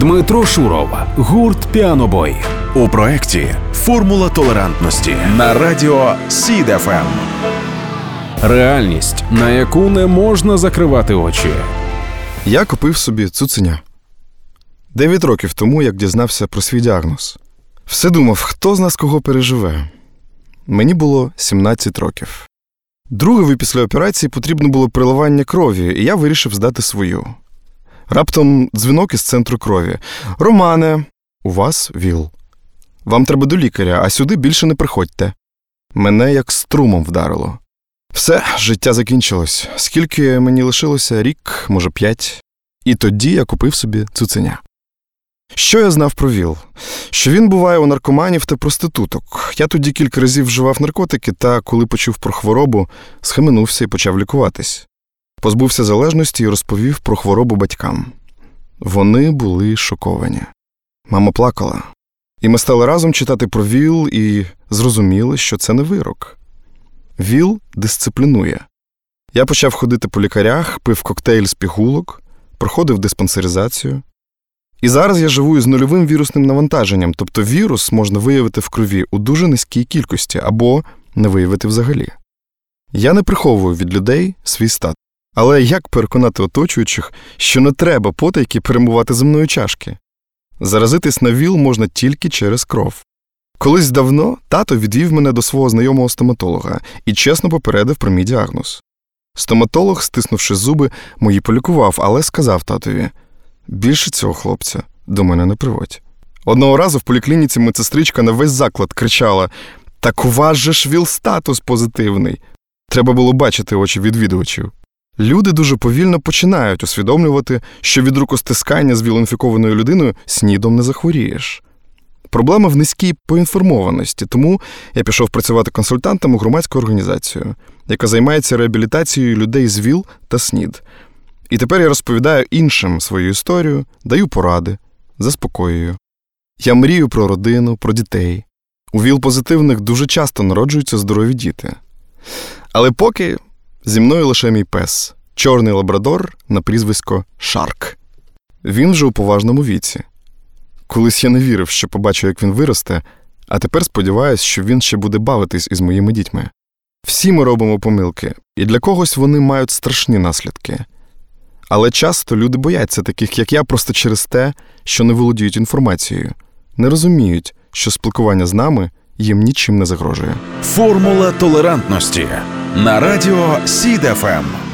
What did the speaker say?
Дмитро Шуров, гурт Піанобой. У проєкті Формула толерантності на радіо СІДФМ. Реальність, на яку не можна закривати очі. Я купив собі цуценя. Дев'ять років тому, як дізнався про свій діагноз. Все думав, хто з нас кого переживе. Мені було 17 років. Другові після операції потрібно було переливання крові, і я вирішив здати свою. Раптом дзвінок із центру крові. Романе, у вас ВІЛ. Вам треба до лікаря, а сюди більше не приходьте. Мене як струмом вдарило. Все, життя закінчилось. Скільки мені лишилося? Рік, може, п'ять. І тоді я купив собі цуценя. Що я знав про ВІЛ? Що він буває у наркоманів та проституток. Я тоді кілька разів вживав наркотики, та коли почув про хворобу, схаменувся і почав лікуватись. Позбувся залежності і розповів про хворобу батькам. Вони були шоковані. Мама плакала. І ми стали разом читати про ВІЛ і зрозуміли, що це не вирок. ВІЛ дисциплінує. Я почав ходити по лікарях, пив коктейль з пігулок, проходив диспансеризацію. І зараз я живу із нульовим вірусним навантаженням, тобто вірус можна виявити в крові у дуже низькій кількості або не виявити взагалі. Я не приховую від людей свій стат. Але як переконати оточуючих, що не треба потайки перемувати земної чашки? Заразитись на ВІЛ можна тільки через кров. Колись давно тато відвів мене до свого знайомого стоматолога і чесно попередив про мій діагноз. Стоматолог, стиснувши зуби, мої полікував, але сказав татові більше цього хлопця до мене не приводь. Одного разу в поліклініці медсестричка на весь заклад кричала: Так у вас же ж ВІЛ-статус позитивний. Треба було бачити очі відвідувачів. Люди дуже повільно починають усвідомлювати, що від рукостискання з вілінфікованою людиною снідом не захворієш. Проблема в низькій поінформованості, тому я пішов працювати консультантом у громадську організацію, яка займається реабілітацією людей з ВІЛ та СНІД. І тепер я розповідаю іншим свою історію, даю поради, заспокоюю. Я мрію про родину, про дітей. У ВІЛ-позитивних дуже часто народжуються здорові діти. Але поки зі мною лише мій пес, чорний лабрадор на прізвисько Шарк. Він вже у поважному віці. Колись я не вірив, що побачу, як він виросте, а тепер сподіваюся, що він ще буде бавитись із моїми дітьми. Всі ми робимо помилки, і для когось вони мають страшні наслідки. Але часто люди бояться таких, як я, просто через те, що не володіють інформацією, не розуміють, що спілкування з нами їм нічим не загрожує. Формула толерантності на радіо СІДФМ.